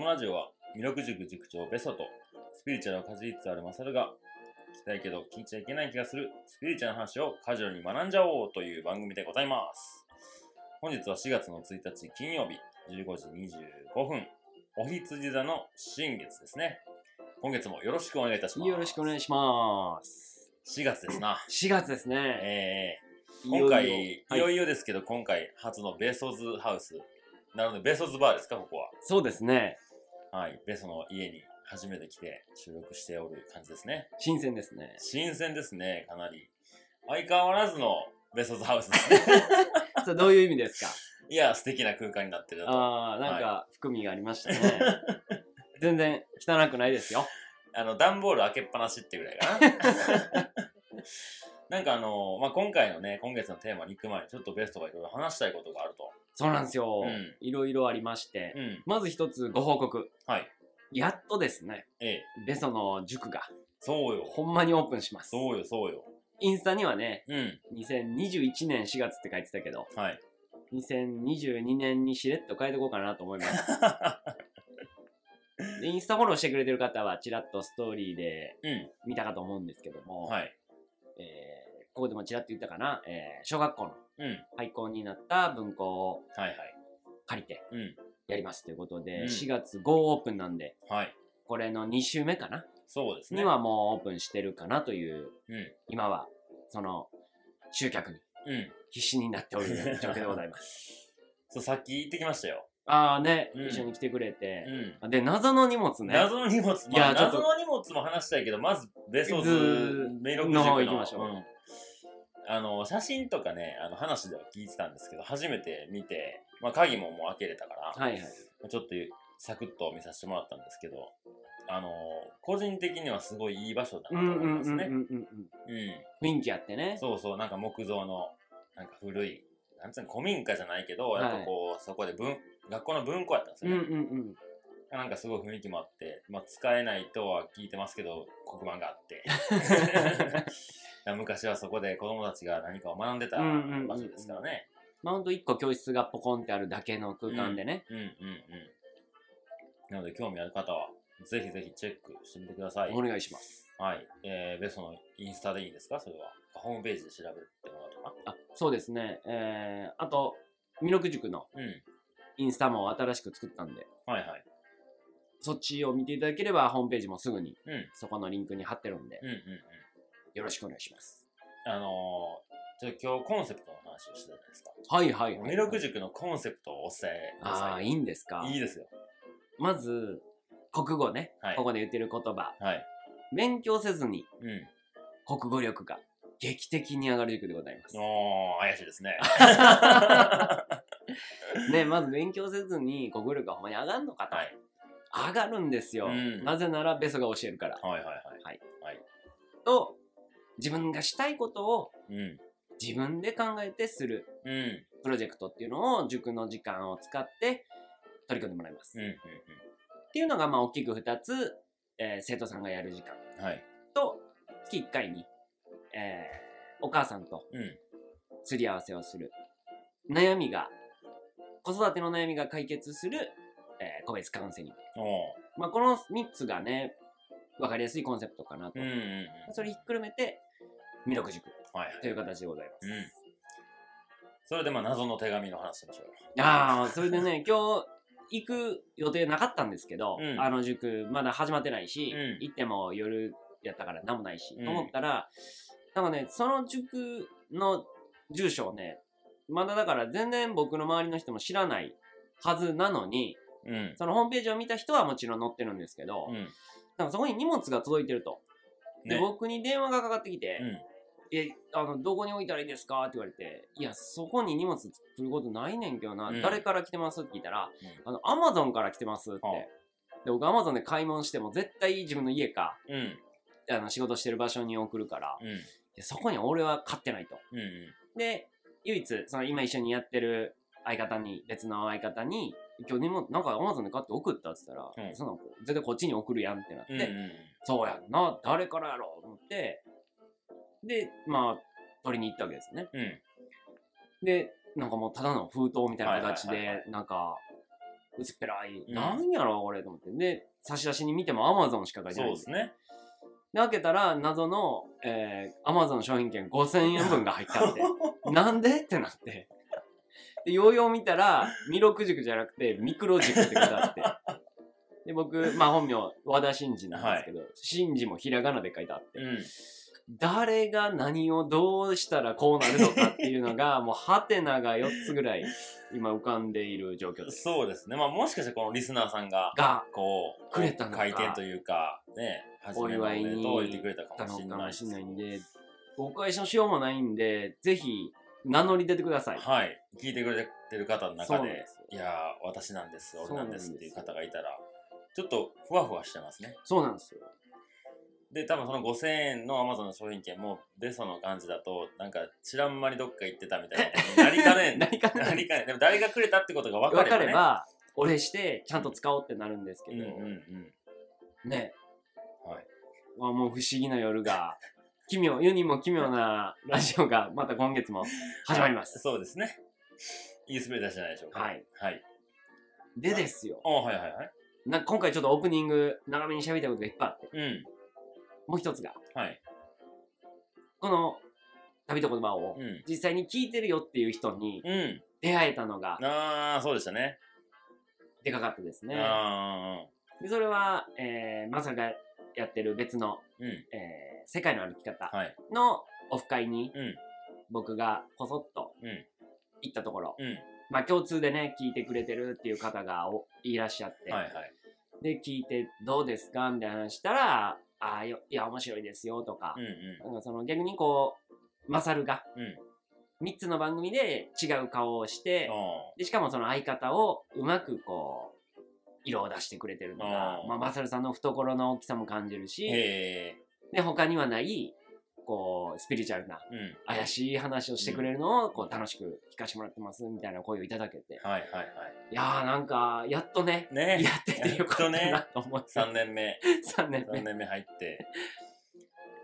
このラジオは、魅力塾塾長ベソと、スピリチュアルをかじりつつあるマサルが、聞きたいけど聞いちゃいけない気がする、スピリチュアルな話をカジュアルに学んじゃおうという番組でございます。本日は4月の1日金曜日、15時25分、お羊座の新月ですね。今月もよろしくお願いいたします。よろしくお願いします。4月ですな。4月ですね。えー、いよいよ今回、いはいよいよですけど、今回初のベソズハウス。なので、ベソズバーですか、ここは。そうですね。はい、ベソの家に初めて来て収録しておる感じですね。新鮮ですね。新鮮ですね、かなり。相変わらずのベソズハウスですね。それどういう意味ですか？いや、素敵な空間になってる。ああ、なんか含みがありましたね。全然汚くないですよ。あの、段ボール開けっぱなしってぐらいかな。なんかあの、まあ、今回のね、今月のテーマに行く前にちょっとベストがいろいろ話したいことがあると。そうなんですようん。いろいろありまして。うん。まず一つご報告。はい。やっとですね、ええ。ベソの塾がそうよ。ほんまにオープンします。そうよ、そうよ。インスタにはね、うん。2021年4月って書いてたけど、はい。2022年にしれっと変えていこうかなと思います。でインスタフォローしてくれてる方はちらっとストーリーでうん。見たかと思うんですけども、はい。えーここでもちらっと言ったかな、えー小学校のうん。廃校になった文庫を。借りてうん。やりますということで、うん4月5オープンなんで、はい。これの2週目かな、そうですね。にはもうオープンしてるかなという、うん。今はその集客にうん。必死になっておる状況でございます。そう、さっき言ってきましたよ。ああね、うん一緒に来てくれてう、ん。で、謎の荷物ね。謎の荷物、まあ、いや謎の荷物も話したいけど、まず、ベソズズメイロクの方行きましょううんあの、写真とかね、あの話では聞いてたんですけど、初めて見て、まあ、鍵ももう開けれたから、はいはい。ちょっとサクッと見させてもらったんですけど、あの、個人的にはすごいいい場所だなと思いますね。雰囲気あってね。そうそう、なんか木造の、なんか古い、なんつうの、古民家じゃないけど、やっぱこう、そこで文、学校の文庫やったんですよね。うんうんうん。なんかすごい雰囲気もあって、まあ、使えないとは聞いてますけど、黒板があって。昔はそこで子供たちが何かを学んでた場所ですからね。まあほんと一個教室がポコンってあるだけの空間でね。うんうんうん。なので、興味ある方は、ぜひぜひチェックしてみてください。お願いします。はい。えー、ベストのインスタでいいんですか？それは。ホームページで調べてもらうとか？あ、そうですね。えー、あと、弥勒塾の。インスタも新しく作ったんで、はいはい。そっちを見ていただければ、ホームページもすぐにうん。そこのリンクに貼ってるんで、うんうんうん。よろしくお願いします。あのー、今日コンセプトの話をしてたじゃないですか。はいはいはい。弥勒塾のコンセプトをお伝えくだああ、さいいんですか？い。いいですよ。まず、国語ね、はいここで言ってる言葉。はい。勉強せずにうん。国語力が劇的に上がる塾でございます。おー、怪しいですね。ね、まず勉強せずに国語力がほんまに上がるのかと。はい。上がるんですよ。うんなぜならベソが教えるから。はいはいはい。はい。はい。と、自分がしたいことをうん。自分で考えてするうん。プロジェクトっていうのを塾の時間を使って取り組んでもらいます。うん。うん。っていうのがまあ大きく2つ、えー生徒さんがやる時間うん。はい。と月1回に、えーお母さんとうん。すり合わせをする悩みが子育ての悩みが解決する、えー個別カウンセリング、おまあ、この3つがね分かりやすいコンセプトかなと、ー。うんうんうん。それひっくるめて弥勒塾。という形でございます、うん。それでまあ謎の手紙の話しましょうよ。ああそれでね 今日行く予定なかったんですけど、うんあの塾まだ始まってないし、うん行っても夜やったから何もないし、うんと思ったらなんかねその塾の住所をねまだだから全然僕の周りの人も知らないはずなのにうん。そのホームページを見た人はもちろん載ってるんですけど、うん。そこに荷物が届いてると。で、ね。僕に電話がかかってきて、うん。え、あの、どこに置いたらいいですかって言われて、いや、そこに荷物来ることないねんけどな、うん誰から来てますって聞いたら、あの、アマゾンから来てますって。はあで、僕アマゾンで買い物しても絶対自分の家か、うん。あの仕事してる場所に送るから、そこに俺は買ってないと。うん。うん。で、唯一、その今一緒にやってる相方に、別の相方に、今日荷物、なんかアマゾンで買って送ったって言ったら、うんその絶対こっちに送るやんってなって、うん。うん。そうやんな、誰からやろうと思って、で、まあ、取りに行ったわけですね。うん。で、なんかもうただの封筒みたいな形はいはいはいで、なんか、薄っぺらい、うんなんやろこれと思ってで差出人に見てもアマゾンしか書いてないんでですね。で開けたら謎の、えー、アマゾン商品券5000円分が入ってあって なんで？ってなってでようよう見たら弥勒塾じゃなくてミクロ塾って書いてあって。で僕まあ本名和田真二なんですけど、真二もひらがなで書いてあって。うん。誰が何をどうしたらこうなるのかっていうのが もうハテナが4つぐらい今浮かんでいる状況です。そうですね。まあもしかしてこのリスナーさんが、がこう、くれたのか。回転というか、ね、初めのおめでとう言ってくれたかもしれないしれないんでお返しのしようもないんでぜひ名乗り出てくださいはい。聞いてくれてる方の中ででいやー、私なんです、俺なんですっていう方がいたら、ちょっとふわふわしてますね。そうなんですよで、多分その5000円の Amazon の商品券も、ベソの感じだと、なんか知らん間にどっか行ってたみたいな なりかね ん。何かなりかねん。でも誰がくれたってことが分か分れば、ね。かればお礼してちゃんと使おうってなるんですけど、うんうんうん。ねはい。まあもう不思議な夜が奇妙世にも奇妙なラジオがまた今月も始まりますそうですね。いい滑り出しじゃないでしょうか。はい。はい。でですよあはいはいはい。な今回ちょっとオープニング長めに喋りたいことがいっぱいあってうん。もう一つがはい。この旅と言葉をうん。実際に聞いてるよっていう人にうん。出会えたのがああ、そうでしたね。でかかったですね。ああ、でそれは、えー、マサがやってる別の、うん。えー世界の歩き方はい。のオフ会にうん。僕がこそっとうん。行ったところ、うん。まあ共通でね、聞いてくれてるっていう方がおいらっしゃって、はいはい。で、聞いてどうですか？みたいな話したら、ああ、よいや、面白いですよとかうん、うん。なんかその逆にこう、マサルがうん。3つの番組で違う顔をして、あでしかもその相方をうまくこう色を出してくれてるまあ、マサルさんの懐の大きさも感じるーし。で他にはないこうスピリチュアルなうん。怪しい話をしてくれるのをこう楽しく聞かせてもらってますみたいな声をいただけてはいはいはいやーなんかやっとねい。ねやっててよかったなと思って、3年目。3年目3年目入って。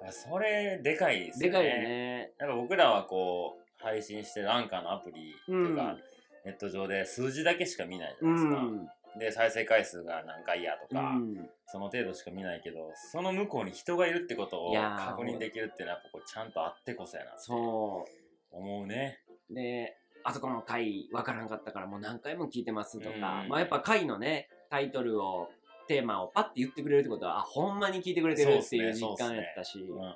あそれ、でかいですよね。でかいよねやっぱ僕らはこう、配信してるアンカーのアプリとうんか、ネット上で数字だけしか見ないじゃうないですか。んで、再生回数が何回やとうか、んその程度しか見ないけど、その向こうに人がいるってことを確認できるっていうのは、やっぱこうちゃんとあってこそやなってそ思うね。うであそこの回わからんかったからもう何回も聞いてますとか、うんまあやっぱ回のねタイトルをテーマをパッて言ってくれるってことはあほんまに聞いてくれてるっていう実感やったし、うんうんうん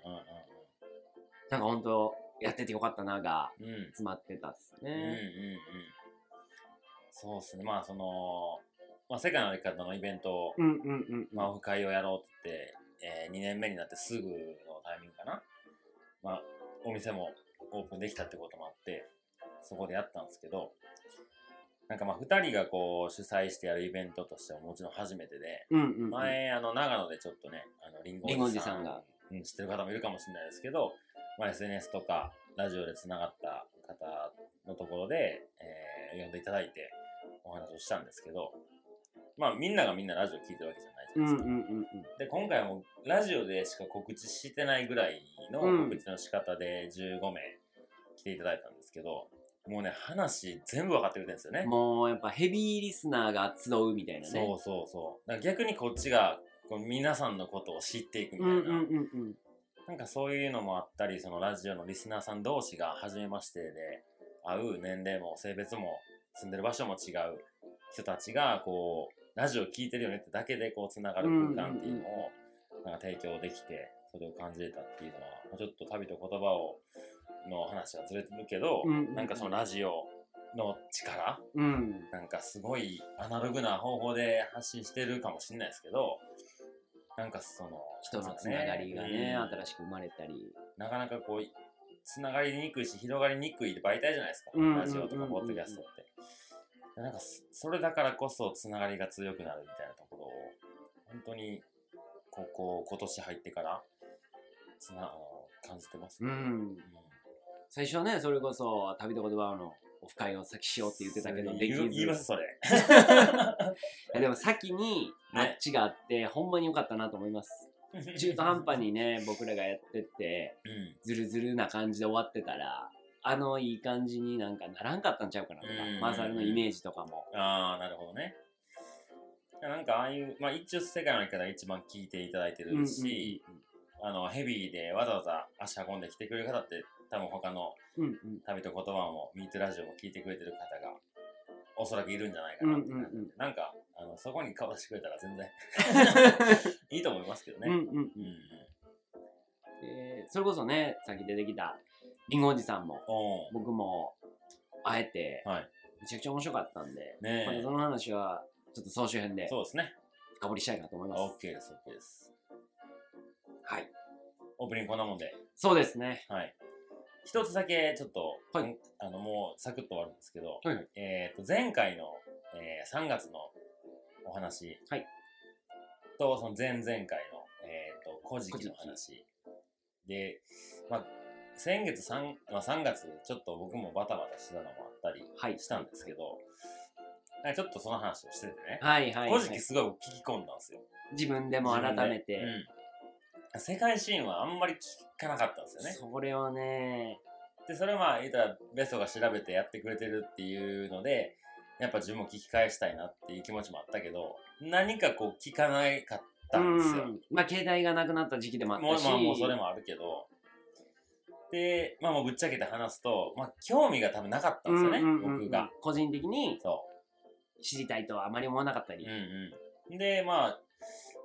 なんか本当やっててよかったながうん。うん。詰まってたっすうんうんうんね。そうっすね。まあその、まあ世界の歩き方のイベントを、うんうんうん。まあオフ会をやろうって言って、えー、2年目になってすぐのタイミングかな。まあお店もオープンできたってこともあって、そこでやったんですけど、なんかまあ2人がこう主催してやるイベントとしてはもちろん初めてで、うんうんうん。前あの長野でちょっとね、あのリンゴリンゴおじさんが、うん、知ってる方もいるかもしれないですけど、まあ、SNS とかラジオでつながった方のところで、えー呼んでいただいてお話をしたんですけど、まあみんながみんなラジオ聞いてるわけじゃないじうんゃないですか。うんうんうん。で、今回はもうラジオでしか告知してないぐらいのうん告知の仕方で15名来ていただいたんですけど、もうね、話全部分かってくれてるんですよね。もうやっぱヘビーリスナーが集うみたいなね。そうそうそう。だから逆にこっちがこう皆さんのことを知っていくみたいな、うんうんうんうん。なんかそういうのもあったり、そのラジオのリスナーさん同士が初めましてで会う年齢も性別も住んでる場所も違う人たちがこうラジオ聞いてるよねってだけでこうつながる空間っていうのをなんか提供できてそれを感じれたっていうのはまあちょっと旅と言葉をの話がずれてるけど、なんかそのラジオの力うん。なんかすごいアナログな方法で発信してるかもしれないですけどなんかその人のつながりがね、うん新しく生まれたり。なかなかこうつながりにくいし広がりにくい媒体じゃないですか、ラジオとかポッドキャストって。なんかそそれだからこそつながりが強くなるみたいなところを本当にここ今年入ってからつなあの感じてますね。うん。うん最初はね、それこそ旅と言葉のオフ会を先しようって言ってたけど、できず。言いますそれ。でも先にあっちがあって、ほんまに良かったなと思います。中途半端にね、僕らがやってって、うんズルズルな感じで終わってたら、あのいい感じになんかならんかったんちゃうかなとかうん、マサルのイメージとかも。ああなるほどね。なんかああいう、まあ一応世界の生き方が一番聞いていただいてるし、あの、ヘビーでわざわざ足運んで来てくれる方って、多分他の旅と言葉も、ミートラジオも聞いてくれてる方が、おそらくいるんじゃないかなって感じ。うんうんうん。なんか、あの、そこに顔出してくれたら全然 いいと思いますけどね。うんうんうん。うんうん。でそれこそねさっき出てきたりんごおじさんも僕も会えてはい。めちゃくちゃ面白かったんで、ねえまたその話はちょっと総集編でそうですね。深掘りしたいなと思います。OK です、OK です。はい。オープニングこんなもんで。そうですね。はい。一つだけちょっと、はいんあのもうサクッと終わるんですけど、はいはいえっ、と前回の、えー3月のお話、はいとその前々回のえっ、と古事記の話で、まあ先月 3,、まあ、3月ちょっと僕もバタバタしてたのもあったりはいしたんですけど、なんかちょっとその話をしててね、はいはい、は古事記い。すごい聞き込んだんですよ。自分でも改めて。うん世界シーンはあんまり聞かなかったんですよね。それをね、で、それはまあ、言ったらベストが調べてやってくれてるっていうので、やっぱ自分も聞き返したいなっていう気持ちもあったけど、何かこう聞かなかったんですよ。うんまあ携帯がなくなった時期でもあったし、もうまあもうそれもあるけど、で、まあもうぶっちゃけて話すと、まあ興味が多分なかったんですよね、うんうんうんうん僕が。個人的にそ知りたいとはあまり思わなかったり。う。うんうん。で、まあ、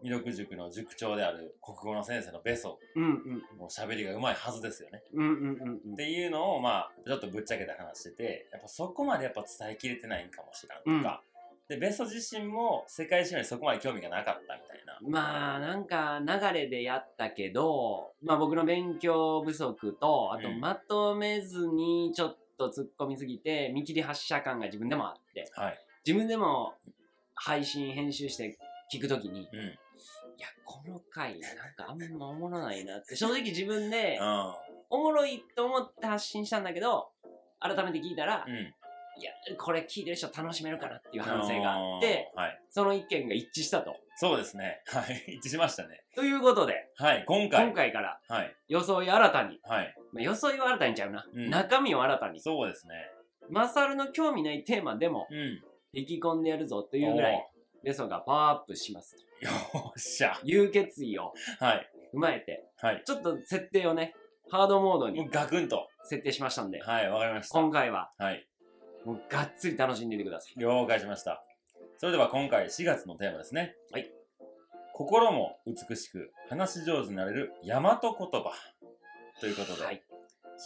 弥勒塾の塾長である国語の先生のベソ、うんうんもう喋りがうまいはずですよね。うんうんうんうんっていうのをまあちょっとぶっちゃけて話しててやっぱそこまでやっぱ伝えきれてないんかもしらんとか、でベスト自身も世界史にそこまで興味がなかったみたいな。まあなんか流れでやったけど、まあ僕の勉強不足と、あとうん。まとめずにちょっと突っ込みすぎて、見切り発車感が自分でもあって、はい。自分でも配信編集して聞くときに、いうん。や、この回なんかあんまおもろないなって、正直自分であおもろいと思って発信したんだけど、改めて聞いたら、ーうんいや、これ聞いてる人楽しめるかなっていう反省があって、はい。その意見が一致したと。そうですね。はい。一致しましたね。ということで、はい今回。今回からはい。装い新たに、はい。まあ、装いは新たにちゃうな、うん。中身を新たに、そうですね。マサルの興味ないテーマでもうん。引き込んでやるぞというぐらい、ベソがパワーアップしますよっしゃ。いう決意をはい。踏まえて、はい。ちょっと設定をね、ハードモードにガクンと。設定しましたんで、はいわかりました。今回ははいもうがっつり楽しんでいてください。了解しました。それでは今回4月のテーマですね。はい。心も美しく話し上手になれる大和言葉ということで、はい。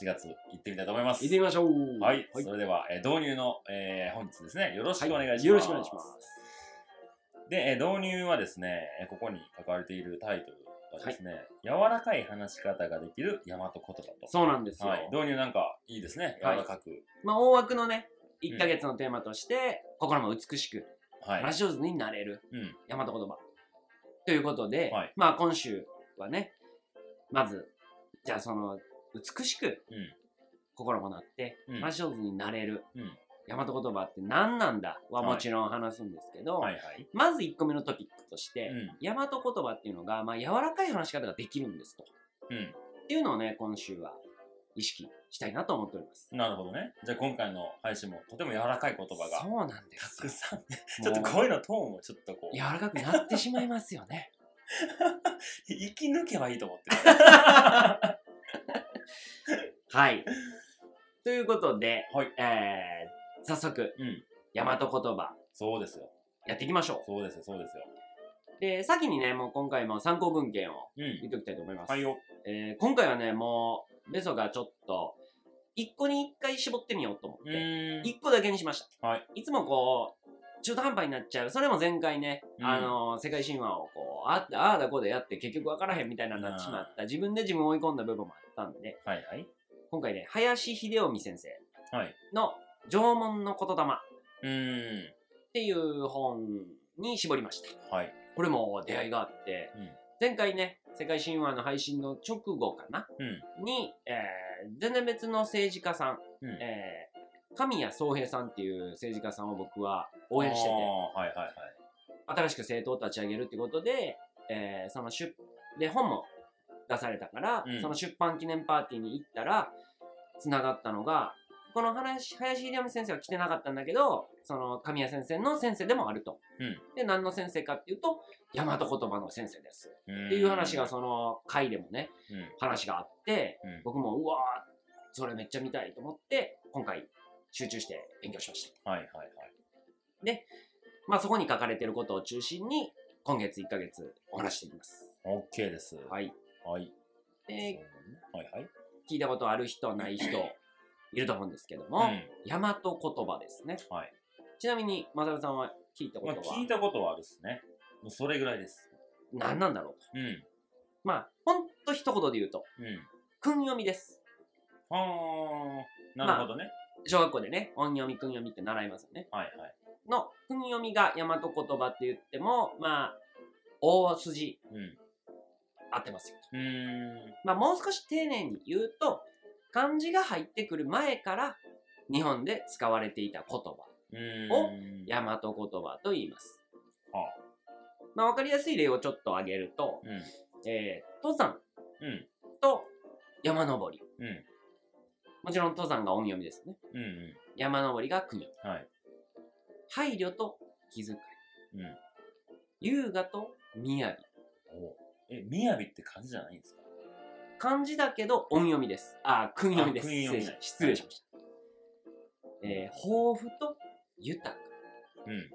4月行ってみたいと思います。行ってみましょう。はい、はいそれでは、えー導入の、えー本日ですね、よろしくお願いします。よろしくお願いします。で、えー導入はですね、えーここに書かれているタイトルがですね、柔らかい話し方ができる大和言葉と。そうなんですよ。はい、導入なんかいいですね、柔はいらかく。まあ、大枠のね、1ヶ月のテーマとして、心も美しく、はい。話し上手になれる、うん。大和言葉。ということで、はいまあ今週はね、まず、じゃあその、美しくうん。心もなって、うん話し上手になれる、うん。大和言葉って何なんだははいもちろん話すんですけど。まず1個目のトピックとして、うん。大和言葉っていうのが、まあ、柔らかい話し方ができるんですと。うん。っていうのをね、今週は意識したいなと思っております。なるほどね。じゃあ今回の配信もとても柔らかい言葉がそうなんですよ。たくさん。もちょっと声のトーンもちょっとこう、柔らかくなってしまいますよね。生き抜けばいいと思ってる。はい。ということで、はいえー、早速、うん。大和言葉そうですよ。やっていきましょそうですよ、そうですよ。う。で、先にね、もう今回も参考文献をうん。言っておきたいと思います。はいよ。えー今回はね、もう、ベソがちょっと、一個に一回絞ってみようと思っうて、ーん。一個だけにしました。はい。いつもこう、中途半端になっちゃう。それも前回ね、うんあの、世界神話をこう、あああだこうだやって結局わからへんみたいなになってしまった。自分で自分を追い込んだ部分もあったんで、はいはい。今回ね、林秀臣先生はい。の縄文の言霊っ。ていう本に絞りました。はい。これも出会いがあって、うん。前回ね、世界神話の配信の直後かな？うん。に、えー全然別の政治家さん、うん。えー神谷宗平さんっていう政治家さんを僕は応援してて、はいはいはい。新しく政党を立ち上げるってことで、えーその出、で、本も出されたから、うんその出版記念パーティーに行ったら、つながったのが、この林林秀臣先生は来てなかったんだけどその神谷先生の先生でもあると、うん。で何の先生かっていうと大和言葉の先生です。うんっていう話がその回でもねうん。話があってうん。僕もうわーそれめっちゃ見たいと思って今回集中して勉強しました。はいはいはい。まあそこに書かれてることを中心に今月1ヶ月お話していきます。OK です。はい。はい。で、はいはい。聞いたことある人、ない人、いると思うんですけども、うん。大和言葉ですね。はい。ちなみに、まさるさんは聞いたこまあとは聞いたことはあるっすね。もうそれぐらいです。何なんだろうと。うん。まあ、ほんと一言で言うと、うん。訓読みです。あーなるほどね、小学校でね、音読み、訓読みって習いますよね。はいはい。の、訓読みが大和言葉って言っても、まあ、大筋うん。合ってますよと。うーん。まあ、もう少し丁寧に言うと、漢字が入ってくる前から日本で使われていた言葉、うーんお大和言葉と言います。はまあ、わかりやすい例をちょっと挙げると、うんえー登山うんと山登り。うんもちろん登山が音読みですね。うんうん山登りが訓読み。はい配慮と気遣い。うん優雅と雅。おえみやびって漢字じゃないんですか？漢字だけど音読みです。あ、訓読みです。失礼しました。えー豊富と豊か。うんうん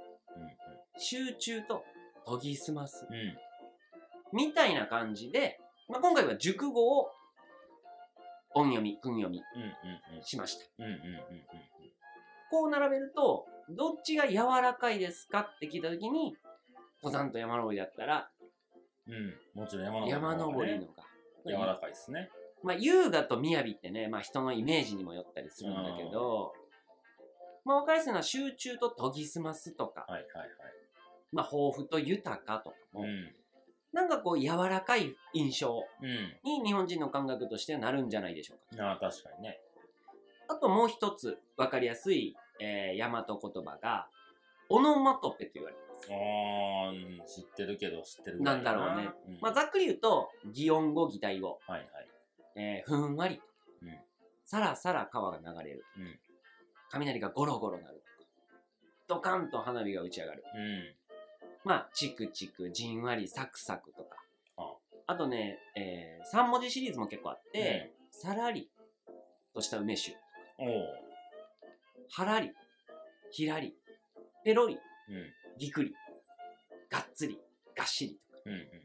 集中と研ぎ澄ます。うんうんみたいな感じで、まあ、今回は熟語を音読み、訓読みうんうんうんしました。うんうんうんこう並べると、どっちが柔らかいですかって聞いたときに、登山と山登りだったら、うんうんもちろん山登り山登りののが。柔らかいですね。まあ、優雅と雅ってね、まあ、人のイメージにもよったりするんだけど、まあ、分かりやすいのは集中と研ぎ澄ますとか、はいはいはい。まあ、豊富と豊かとかも、うん。なんかこう、柔らかい印象うん。に日本人の感覚としてはなるんじゃないでしょうか。ああ確かにね。あともう一つ分かりやすい、えー、大和言葉が、オノマトペと言われてあーうん知ってるけど知ってるな。んだろうね。うん。まあ、ざっくり言うと、擬音語、擬態語、はいはい。えーふんわりうん。さらさら川が流れる、うん。雷がゴロゴロ鳴る。ドカンと花火が打ち上がる。うん。まあ、チクチク、じんわり、サクサクとか。あ。あとね、えー、3文字シリーズも結構あって、さらりとした梅酒、おおはらり、ひらり、ペロリ、うんぎくり、がっつり、がっしりとか。うんうん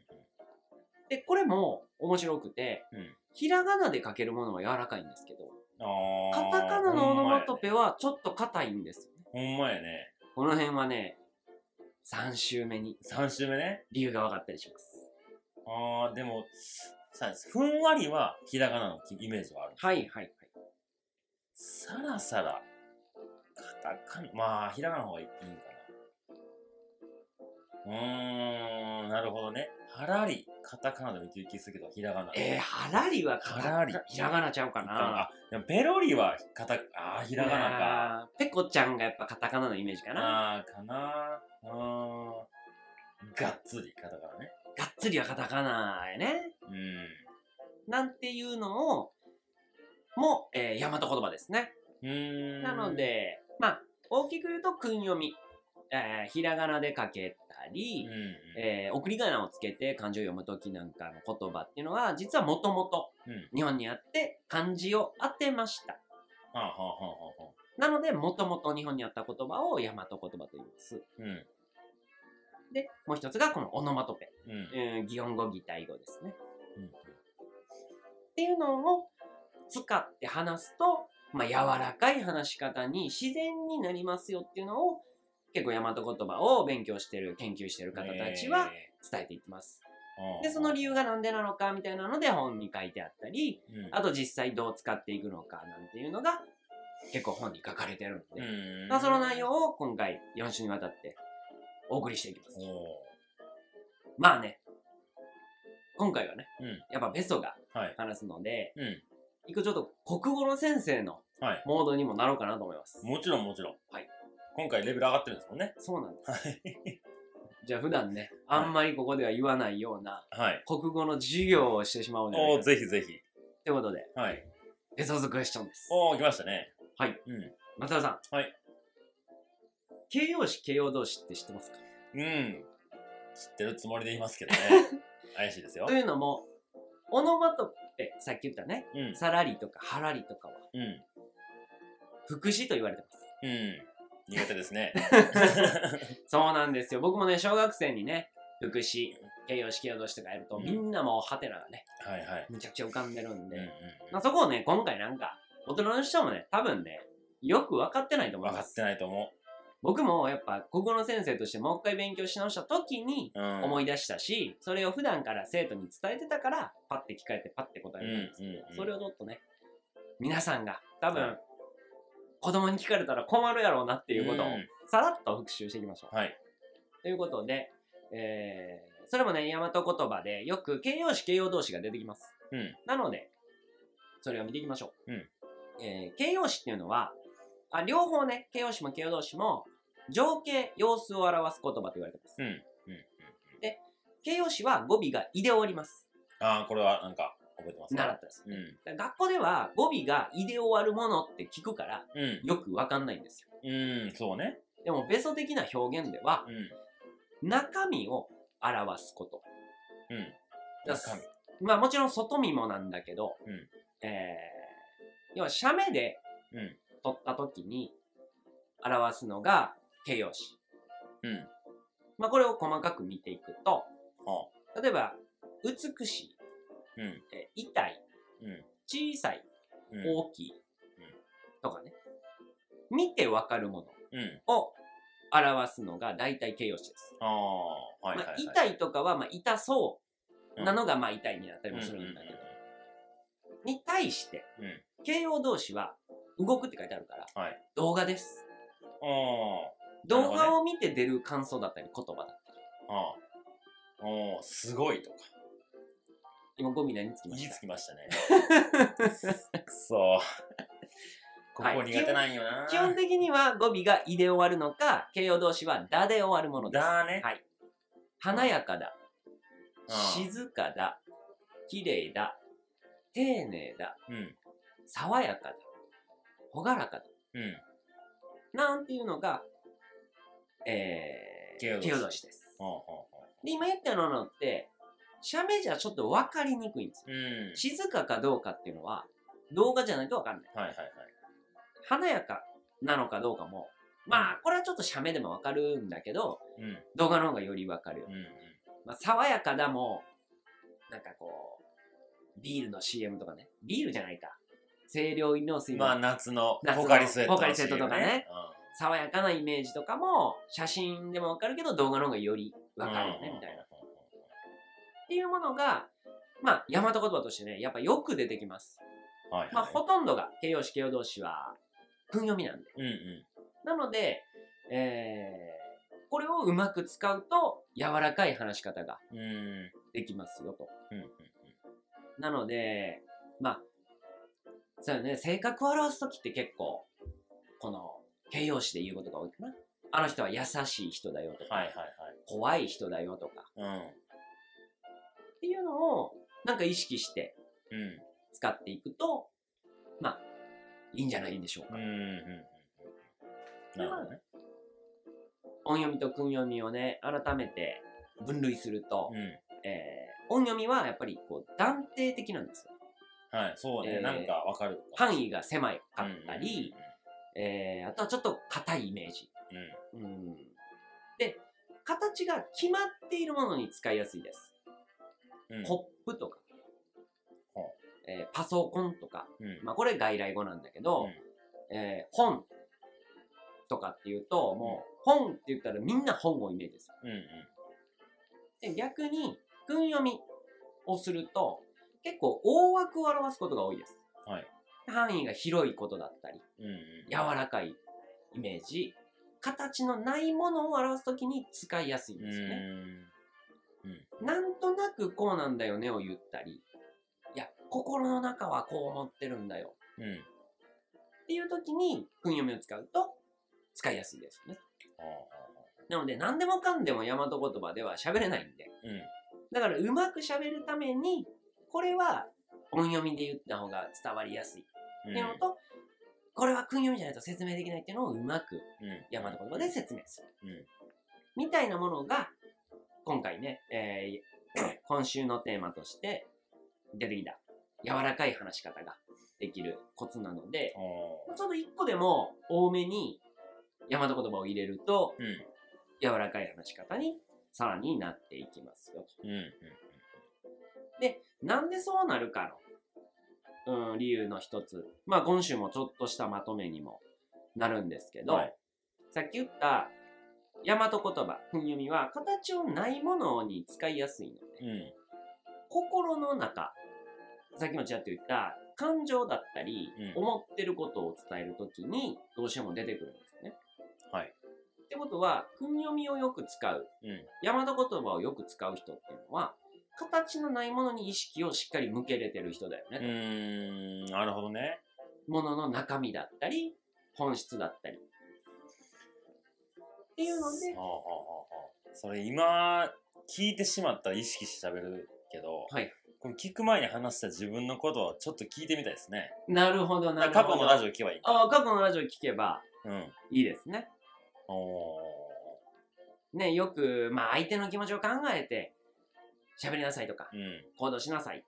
で、これも面白くて、うん。ひらがなで書けるものは柔らかいんですけど、あカータカナのオノマトペはちょっと硬いんですよね。ほんまやね。この辺はね、3週目に。3週目ね。理由が分かったりします。ああでもさふんわりはひらがなのイメージはあるはいはいはい。さらさらカタカナまあひらがなの方がいいか。なうーんなるほどねはらりカタカナでも一気するけどひらがなえー、はらりはカタはらりひらがなちゃうかな。あでもペロリはカタあーひらがなかペコちゃんがやっぱカタカナのイメージかな。ああーかなあーがっつりカタカナねがっつりはカタカナやね。うんなんていうのを、も、えー、大和言葉ですね。うーんなので、まあ、大きく言うと、訓読み。えーひらがなで書けたり、うんうんえー送り仮名をつけて漢字を読むときなんかの言葉っていうのは、実はもともとうん日本にあって漢字を当てました。はあはあはあはあなので、もともと日本にあった言葉を大和言葉と言います。うんで、もう一つがこのオノマトペ。うんえー擬音語、擬態語ですね。うんっていうのを使って話すと、まあ、柔らかい話し方に自然になりますよっていうのを、結構大和言葉を勉強してる、研究してる方たちはえ。伝えていってます。ーで、その理由がなんでなのかみたいなので本に書いてあったり、うん。あと実際どう使っていくのかなんていうのが結構本に書かれてるんで、うん。まあ、その内容を今回4週にわたってお送りしていきます。おまあね、今回はね、ーうん。やっぱベソがはい。話すので、うん。一個ちょっと国語の先生のはい。モードにもなろうかなと思います。もちろんもちろん。はい今回レベル上がってるんですもんねそうなんです。はい じゃあ普段ね、はいあんまりここでは言わないようなはい国語の授業をしてしまうんじゃないおぜひぜひということで、はいベソズクエスチョンです。おお来ましたねはい。うん。松田さん。はい。形容詞形容動詞って知ってますか？うん。知ってるつもりでいますけどね。怪しいですよと。いうのも、オノマトペ、さっき言ったね、うん。さらりとかはらりとかは、うん。副詞と言われてます。うん。苦手ですね。そうなんですよ。僕もね、小学生にね、副詞、形容詞形容動詞とかやると、うんみんなもうハテナがね、はいはい。むちゃくちゃ浮かんでるんで、まあ、そこをね、今回なんか、大人の人もね、多分ね、よく分かってないと思い分かって。ないと思僕もやっぱ、国語の先生としてもう一回勉強し直した時に、う。うん。思い出したし、それを普段から生徒に伝えてたから、パッて聞かれてパッて答えうんるんですけど、うんうんそれをもっとね、皆さんが多分、はい子供に聞かれたら困るやろうなっていうことをうんさらっと復習していきましょう。はい。ということで、えー、それもね、大和言葉でよく形容詞形容動詞が出てきます。うん。なので、それを見ていきましょう。うんえー形容詞っていうのは、あ両方ね、形容詞も形容動詞も、情景、様子を表す言葉と言われてます。うん。うん。うん。形容詞は語尾が「い」で終わります。ああ、これはなんか覚えてます習ったです。うん。学校では語尾が「い」で終わるものって聞くから、うん。よくわかんないんですよ。うん。そうね。でも、ベソ的な表現では、うん。中身を表すこと。うん。だ中身。まあもちろん外見もなんだけど、うんえー、要は写メでうん。撮った時に表すのが形容詞。うん。まあこれを細かく見ていくと、は例えば、美しい、うん。えー痛い、うん。小さい、うん。大きい、とかね。見てわかるもうん。のを表すのが大体形容詞です。ああ、はいはいまあ、はい。痛いとかは、まあ、痛そうなのがが、まあ、痛いになったりもするんだけど、うに対して。形容動詞は、動くって書いてあるから、はい。動画です。動画を見て出る感想だったり、言葉だったり。ああ。すごいとか。今、ゴミ何つきましたつきましたね。くそここ苦手なんよな。基本的には語尾が「い」で終わるのか、形容動詞は「だ」で終わるものです。だね。はい。華やかだ、うん静かだ、綺麗だ、丁寧だ、うん。爽やかだ、朗らかだ。うん。なんていうのが、えー、形容動詞形容動詞です。ほうほうほで、今言ったのって、写メじゃちょっと分かりにくいんですよ。う。うん。静かかどうかっていうのは、動画じゃないと分かんない。はいはいはい。華やかなのかどうかも、まあ、これはちょっと写メでも分かるんだけど、うん。動画の方がより分かるよ。うん。まあ、爽やかだも、なんかこう、ビールの CM とかね。ビールじゃないか。清涼飲料水のまあ、夏のポカリスエットのポカリスエットとかね CM 爽やかなイメージとかも、写真でも分かるけど、動画の方がよりうん分かるよね、みたいな。っうんていうものが、まあ、大和言葉としてね、やっぱよく出てきます。はいはい。まあ、ほとんどが形容詞形容動詞は、訓読みなんで。うんうん。なので、えー、これをうまく使うと、柔らかい話し方がうん。うんできますよと。うんうん。なので、まあ、そうよね、性格を表すときって結構、この形容詞で言うことが多いかな。あの人は優しい人だよとか、はいはい怖い人だよとか、はい。っていうのをなんか意識してうん。うん。使っていくと、まあ、いいんじゃないでしょうか。うんうんうん。なるほどね。音読みと訓読みをね、改めて分類すると、うん。えー音読みはやっぱりこう断定的なんですよ。はい、そうね、えーなんかわかる。範囲が狭いかうんったり、、えーあとはちょっと硬いイメージ。うんうんで、形が決まっているものに使いやすいです。コップとかえーパソコンとか、うん。まあこれ外来語なんだけど、うんえー本とかっていうと、もう本って言ったらみんな本をイメージする。うんうん。で逆に、訓読みをすると、結構大枠を表すことが多いです。はい。範囲が広いことだったり、うんうん。柔らかいイメージ、形のないものを表すときに使いやすいんうですよね。ん。なんとなくこうなんだよねを言ったり、いや、心の中はこう思ってるんだようん。うん。っていうときに、訓読みを使うと使いやすいですよね。あなので、何でもかんでも大和言葉では喋れないんで、ーうん。だからうまく喋るために、これは音読みで言った方が伝わりやすいっていうのと、これは訓読みじゃないと説明できないっていうのをうまくうん。大和言葉で説明する。うん。みたいなものが、今回ね、えー 今週のテーマとして出てきた、柔らかい話し方ができるコツなので、おちょっと一個でも多めに大和言葉を入れると、ーうん。柔らかい話し方にさらになっていきますよ。うん。うん。で、なんでそうなるかの、うん、理由の一つ。まあ今週もちょっとしたまとめにもなるんですけど、はいさっき言った大和言葉、訓読みは形をないものに使いやすいので、うん。心の中、さっきもちらっと言った感情だったり、うん思ってることを伝えるときにどうしても出てくるんですね。はい。ってことは、訓読みをよく使う、うん。大和言葉をよく使う人っていうのは、形のないものに意識をしっかり向けれてる人だよねう。ーん。なるほどね。ものの中身だったり、本質だったり。っていうのでそれ今聞いてしまったら意識して喋るけど、はい。これ聞く前に話した自分のことをちょっと聞いてみたいですね。なるほど、なるほど。過去のラジオ聞けばいいか。ああ、過去のラジオ聞けばうん。いいですね。おね、よく、まあ相手の気持ちを考えて、喋りなさいとか、ーうん。行動しなさい。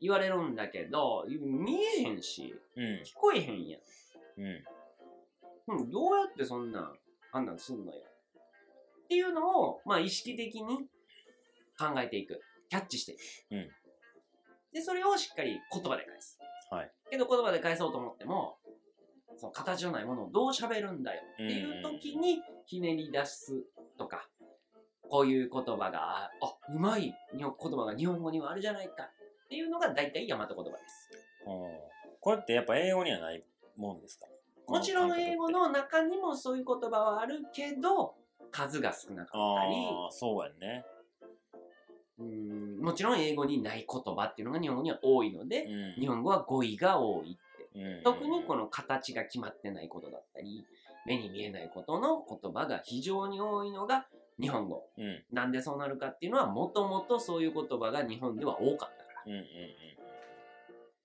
言われるんだけど、見えへんし、うん。聞こえへんやん。うん。うん、どうやってそんなん、あんなんすんのよ。っていうのを、まあ意識的に考えていく。キャッチしていく。うんで、それをしっかり言葉で返す。はい。けど言葉で返そうと思っても、その形のないものをどう喋るんだよっていう時にひねり出すとか、こういう言葉が、あ、うまい日本言葉が日本語にはあるじゃないかっていうのが大体大和言葉です。これってやっぱ英語にはないもんですか？もちろん英語のの中にもそういう言葉はあるけど、数が少なかったり、ああ、そうやんね。うんもちろん英語にない言葉っていうのが日本語には多いので、うん。日本語は語彙が多いって。うん特にこの形が決まってないことだったり、目に見えないことの言葉が非常に多いのが日本語。うん。なんでそうなるかっていうのは、もともとそういう言葉が日本では多かったから。うんうんうんうん。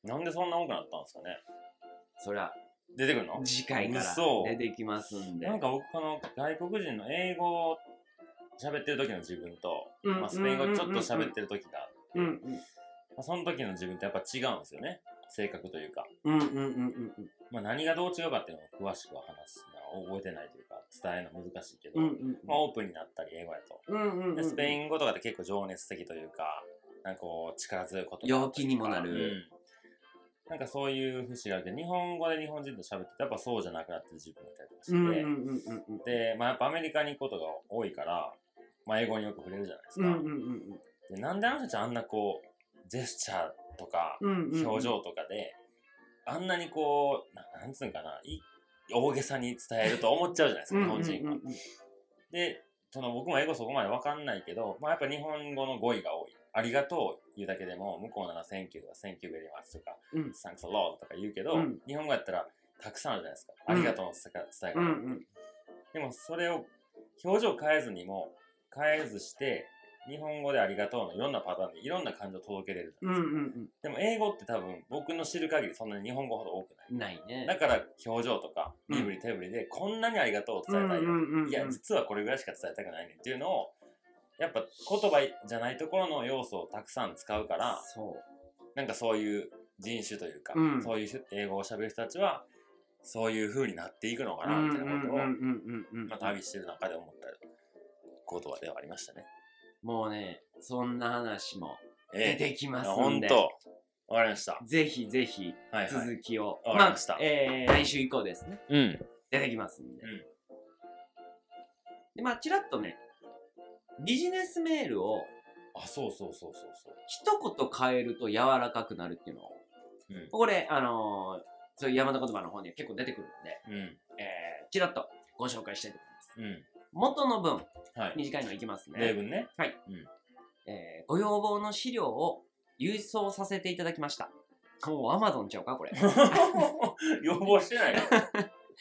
なんでそんな多くなったんですかねそれは出てくるの？次回から嘘。出てきますんで。なんか僕この外国人の英語を喋ってる時の自分と、うんまあ、スペイン語ちょっと喋ってる時が、うんうんまあ、その時の自分ってやっぱ違うんですよね。性格というか。うんうんうんうんうん。まあ、何がどう違うかっていうのを詳しくは話すのは覚えてないというか伝えるの難しいけど、うんうんまあ、オープンになったり英語やと。うんうんうん。でスペイン語とかって結構情熱的というか、なんかこう力強いこと陽気にもなる。うんなんかそういう節があるけど、日本語で日本人と喋っててやっぱそうじゃなくなってる自分がいたりとかして、うんうんうんうんで、まあ、やっぱアメリカに行くことが多いから、まあ、英語によく触れるじゃないですか。でなんであの人たちあんなこう、ジェスチャーとか、表情とかで、あんなにこう、ななんつうんかな、い大げさに伝えると思っちゃうじゃないですか、日本人は。うんうんうんで、その僕も英語そこまでわかんないけど、まあ、やっぱ日本語の語彙が多い。ありがとう言うだけでも、向こうなら Thank you とか Thank you very much とか、うん。Thanks a lot とか言うけど、うん。日本語やったらたくさんあるじゃないですか。うん。ありがとうの伝え伝え方。うんうん。でもそれを表情変えずにも変えずして日本語でありがとうのいろんなパターンでいろんな感情を届けれるじゃうなんいですか、うん。でも英語って多分僕の知る限りそんなに日本語ほど多くない。ないね。だから表情とかうん。身振り手振りでこんなにありがとうを伝えたいよ、うんうんうんうん。いや実はこれぐらいしか伝えたくないねんっていうのをやっぱ言葉じゃないところの要素をたくさん使うからそう。なんかそういう人種というか、うん。そういう英語を喋る人たちはそういう風になっていくのかなみたいなことを、まあ、旅してる中で思ったことではありましたね。もうねそんな話もえ出てきますんで、本当。わかりました。ぜひぜひはいはい。続きを、わかりました。えー来週以降ですね。うん。出てきますんで,、うん。でまあちらっとねビジネスメールをあ、そうそうそうそうそう。一言変えると柔らかくなるっていうのを、うんこれあのーそういう山田言葉の方には結構出てくるんで、うん。えー、ちらっとご紹介したいと思いますうん。元の文はい。短いのいきますね例文ね。えーご要望の資料を郵送させていただきました。もうアマゾンちゃうかこれ。要望してないよ。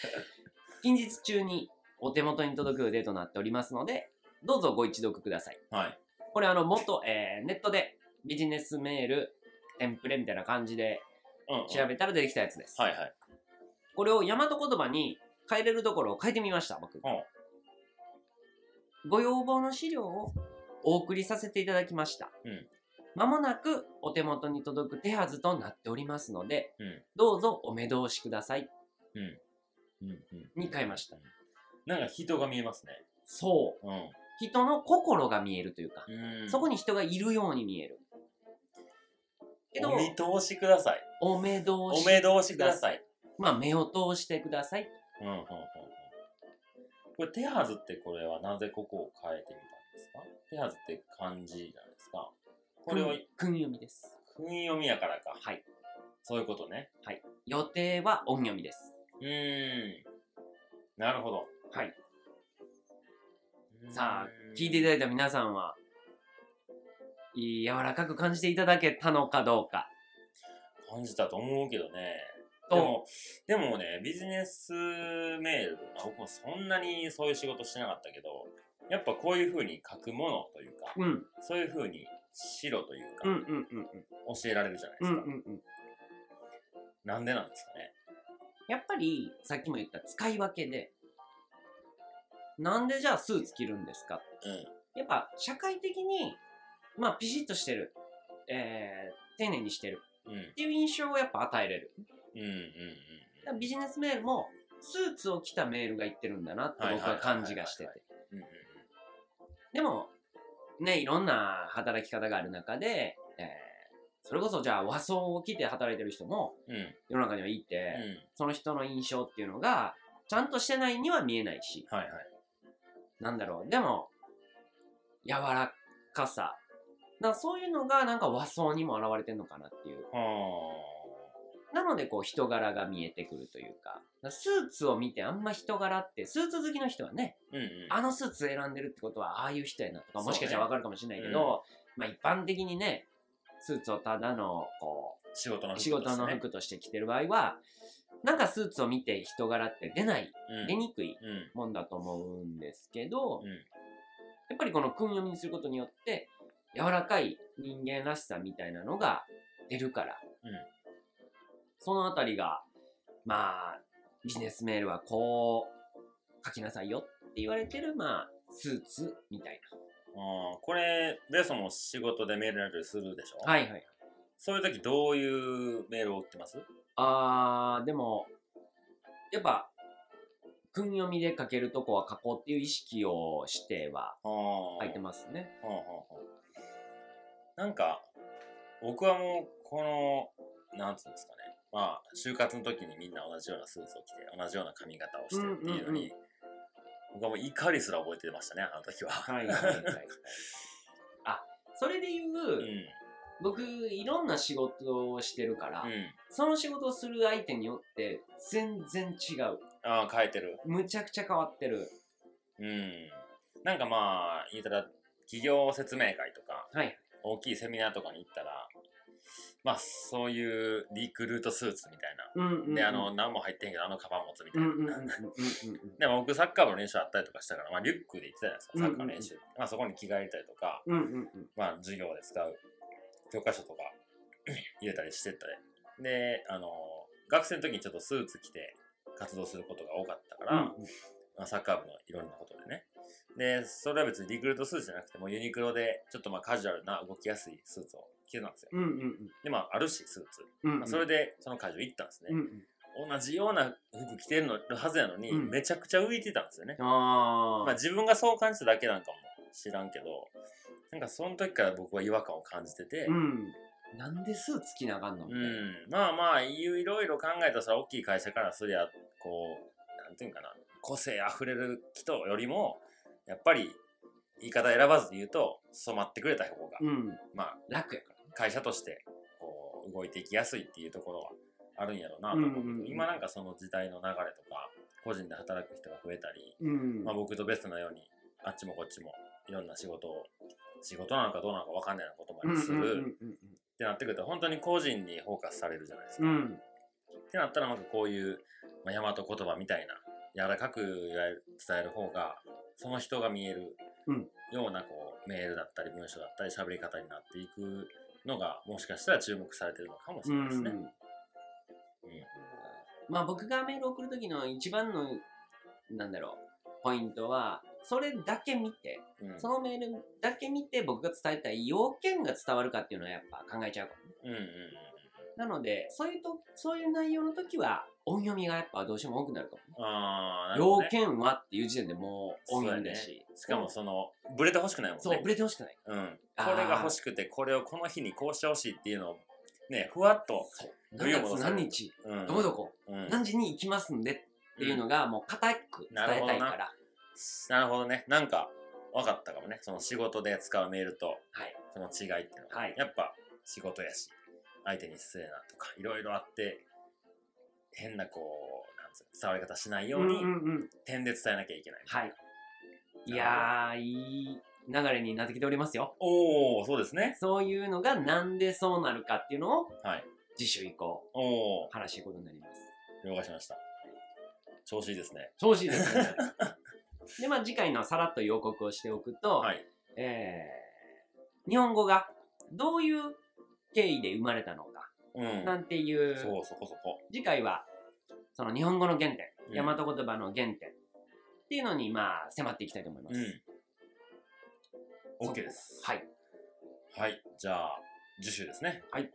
近日中にお手元に届く予定となっておりますので、どうぞご一読ください。はい。これあの、元、えーネットでビジネスメール、テンプレみたいな感じでうん。調べたら出てきたやつです。はいはい。これを大和言葉に変えれるところを変えてみました、僕。ほご要望の資料をお送りさせていただきました。うんまもなくお手元に届く手はずとなっておりますので、うんどうぞお目通しください。うん。うんうん。に変えました。なんか人が見えますね。そう。うん。人の心が見えるというか、うんそこに人がいるように見える。けどお、見通しください。お目通おし。目通しください。まあ、目を通してください。うんうんうんうん。これ手はずってこれはなぜここを変えてみたんですか？手はずって漢字じゃないですか。これを訓読みです。訓読みやからか。はい。そういうことね。予定は音読みです。うーん。なるほど。はい。さあ、聞いていただいた皆さんは、いい柔らかく感じていただけたのかどうか。感じたと思うけどね。とでも、でもね、ビジネスメール、あ僕もそんなにそういう仕事してなかったけど、やっぱこういう風に書くものというか、うん、そういう風にしろというか、うん、うん、うん、教えられるじゃないでうん、すか。うん、うん。なんでなんですかね。やっぱり、さっきも言った使い分けで、なんでじゃあスーツ着るんですか？やっぱ社会的に、まあ、ピシッとしてる、えー、丁寧にしてるうん。うん。っていう印象をやっぱ与えれる。うんビジネスメールも、スーツを着たメールが言ってるんだなって僕は感じがしてて。うん。うんうんでも、ね、いろんな働き方がある中で、えー、それこそじゃあ和装を着て働いてる人もうん。うん。世の中にはいて、うん。その人の印象っていうのが、ちゃんとしてないには見えないし、はいはい。なんだろう、でも、柔らかさ。だそういうのがなんか和装にも現れてるのかなっていう。はなのでこう人柄が見えてくるというか、スーツを見てあんま人柄って、スーツ好きの人はね、あ。うんうん。あのスーツ選んでるってことはああいう人やなとか、もしかしたらわかるかもしれないけど、まあ一般的にね、スーツをただのこ仕事のう、仕事のね。服として着てる場合は、なんかスーツを見て人柄って出ない、うん。出にくいうん。もんだと思うんですけど、うん。やっぱりこの訓読みにすることによって、柔らかい人間らしさみたいなのが出るから、うんそのあたりが、まあ、ビジネスメールはこう書きなさいよって言われてる、まあ、スーツみたいああ、これ、ベースも仕事でメールやり取りするでしょ？な。はいはい。そういう時どういうメールを送ってます？あー、でも、やっぱ、訓読みで書けるとこは書こうっていう意識をしては。書いてますね。はあはあはあなんか、僕はもう、この、なんつうんですかね。まあ、就活の時にみんな同じようなスーツを着て、同じような髪型をしてっていうのに、うんうんうん僕はもう怒りすら覚えてましたね、あの時は。はいはいはいはい。あ、それで言う、うん。僕、いろんな仕事をしてるから、うん。その仕事をする相手によって全然違う。ああ、変えてる。むちゃくちゃ変わってる。うん。なんかまあ、言ったら、企業説明会とか、はい。大きいセミナーとかに行ったら、まあ、そういうリクルートスーツみたいな。うんうん、うん。で、あの、何も入ってへんけど、あのカバン持つみたいな。うんうんうんうんうんうんでも僕、サッカー部の練習あったりとかしたから、まあ、リュックで行ってたじゃないですか、サッカーの練うん習。まあ、そこに着替えたりとか、うんうんうんまあ、授業で使う教科書とか 入れたりしてたり。で、あの、学生の時にちょっとスーツ着て活動することが多かったから、うんまあ、サッカー部のいろんなことでね。で、それは別にリクルートスーツじゃなくてもユニクロでちょっとまあカジュアルな動きやすいスーツを着てたんですよ。うんうんで、まあ、あるし、スーツ。うんうんまあ、それでその会場行ったんですね。うんうん同じような服着てるのはずやのに、うんめちゃくちゃ浮いてたんですよね。あー、まあ、自分がそう感じただけなんかも知らんけど、なんかその時から僕は違和感を感じてて、うん。なんでスーツ着なあかんの？みたいな。うん、まあまあいろいろ考えたらそれは大きい会社からすりゃこうなんていうんかな。個性あふれる人よりもやっぱり言い方選ばずに言うと染まってくれた方が、うん。まあ楽やから。会社としてこう動いていきやすいっていうところはあるんやろうなと思うけど、うんうんうん。今なんかその時代の流れとか個人で働く人が増えたり、うん。まあ、僕とベストなようにあっちもこっちもいろんな仕事を仕事なのかどうなのか分かんないようなこともする、うんうんってなってくると本当に個人にフォーカスされるじゃないですか。うん。うんってなったらなんかこういう、まあ、大和言葉みたいな柔らかく伝える方がその人が見えるうん。ようなこうメールだったり文章だったり喋り方になっていくのがもしかしたら注目されてるのかもしうんれないですね。うん。まあ僕がメール送るときの一番の、なんだろう、ポイントは、それだけ見て、うんそのメールだけ見て僕が伝えたい要件が伝わるかっていうのはやっぱ考えちゃうかもね。うんうんうんなので、そういうと、そういう内容の時は、音読みがやっぱどうしても多くなるかもね。ああ、なるほど、要ね。件はっていう時点でもう音読みだし。しかもその、ブレてほしくないもんね。そう、ブレてほしくない。うん。これが欲しくて、これをこの日にこうしてほしいっていうのを、ね、ふわっと。何月何日、うん。どこどこ、うん。何時に行きますんでっていうのがもう固く伝えたいから。なるほどね。なんか、分かったかもね。その仕事で使うメールと、はい。その違いっていうのは。はいやっぱ、仕事やし、相手に失礼なとか、いろいろあって、変なこう、なんつうの伝わり方しないように、んうんうん。点で伝えなきゃいけない。はい。いやー、いい流れになってきておりますよ。おおそうですね。そういうのがなんでそうなるかっていうのをはい。次週以降おお話していくことになります。了解しました。調子いいですね。調子いいですね。で、まあ次回のさらっと予告をしておくと、はい。えー、日本語がどういう経緯で生まれたのか、うん。なんていう、そう、そこそこ。次回はその日本語の原点、うん大和言葉の原点っていうのにまあ迫っていきたいと思います。うん。OK です。はい。はい。じゃあ、次週ですね。はい。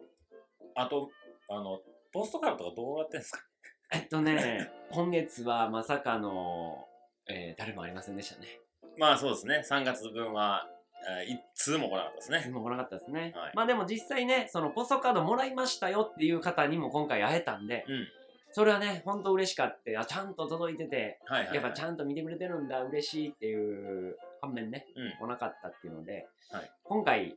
あと、あの、ポストカードとかどうやってんですか？えっとね、今月はまさかの、えー誰もありませんでしたね。まあそうですね。3月分は、えー一通も来なかったですね。も来なかったですね。はいまあでも実際ね、そのポストカードもらいましたよっていう方にも今回会えたんで、うん。それはね、ほんと嬉しかった。あ、ちゃんと届いてて、はいはい、はい。やっぱちゃんと見てくれてるんだ、嬉しいっていう反面ね、うん。来なかったっていうので、はい今回、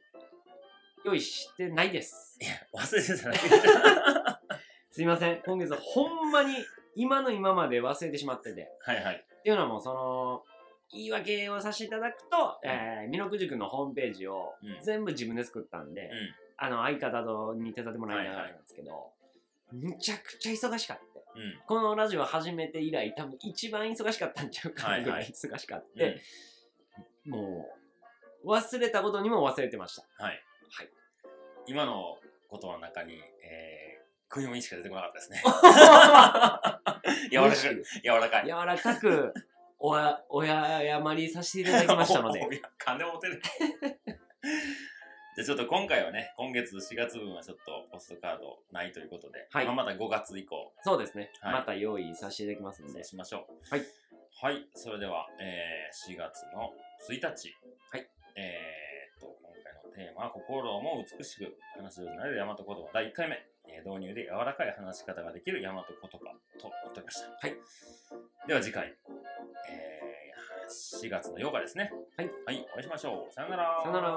用意してないです。いや、忘れてただけで すいません。今月ほんまに今の今まで忘れてしまってて。はいはい。っていうのも、その、言い訳をさせていただくと、えー、美濃塾のホームページをうん全部自分で作ったんで、うん。あの、相方とに手伝ってもらいながらなんですけど、むちゃくちゃ忙しかった。うん。このラジオ始めて以来、多分一番忙しかったんちゃうかなぐらい忙しかった。うんもう、忘れたことにも忘れてました。はい。はい。今のことの中に、えー、クイーンしか出てこなかったですね。柔らかい。嬉しいです柔らかい。柔らかく、おや、おや謝りさせていただきましたので お、いや金持てる。じゃあちょっと今回はね、今月4月分はちょっとポストカードないということで、はいまあまた5月以降、そうですね。はいまた用意させていただきますのでそう、しましょう。はい。はい、それでは、えー、4月の1日。はい。えーっと、今回のテーマは、心も美しく話すようになれる大和言葉第1回目。えー導入で柔らかい話し方ができる大和言葉となっておりました。はい。では次回、えー、4月の8日ですね。はい。はい、お会いしましょう。さよなら。さよなら。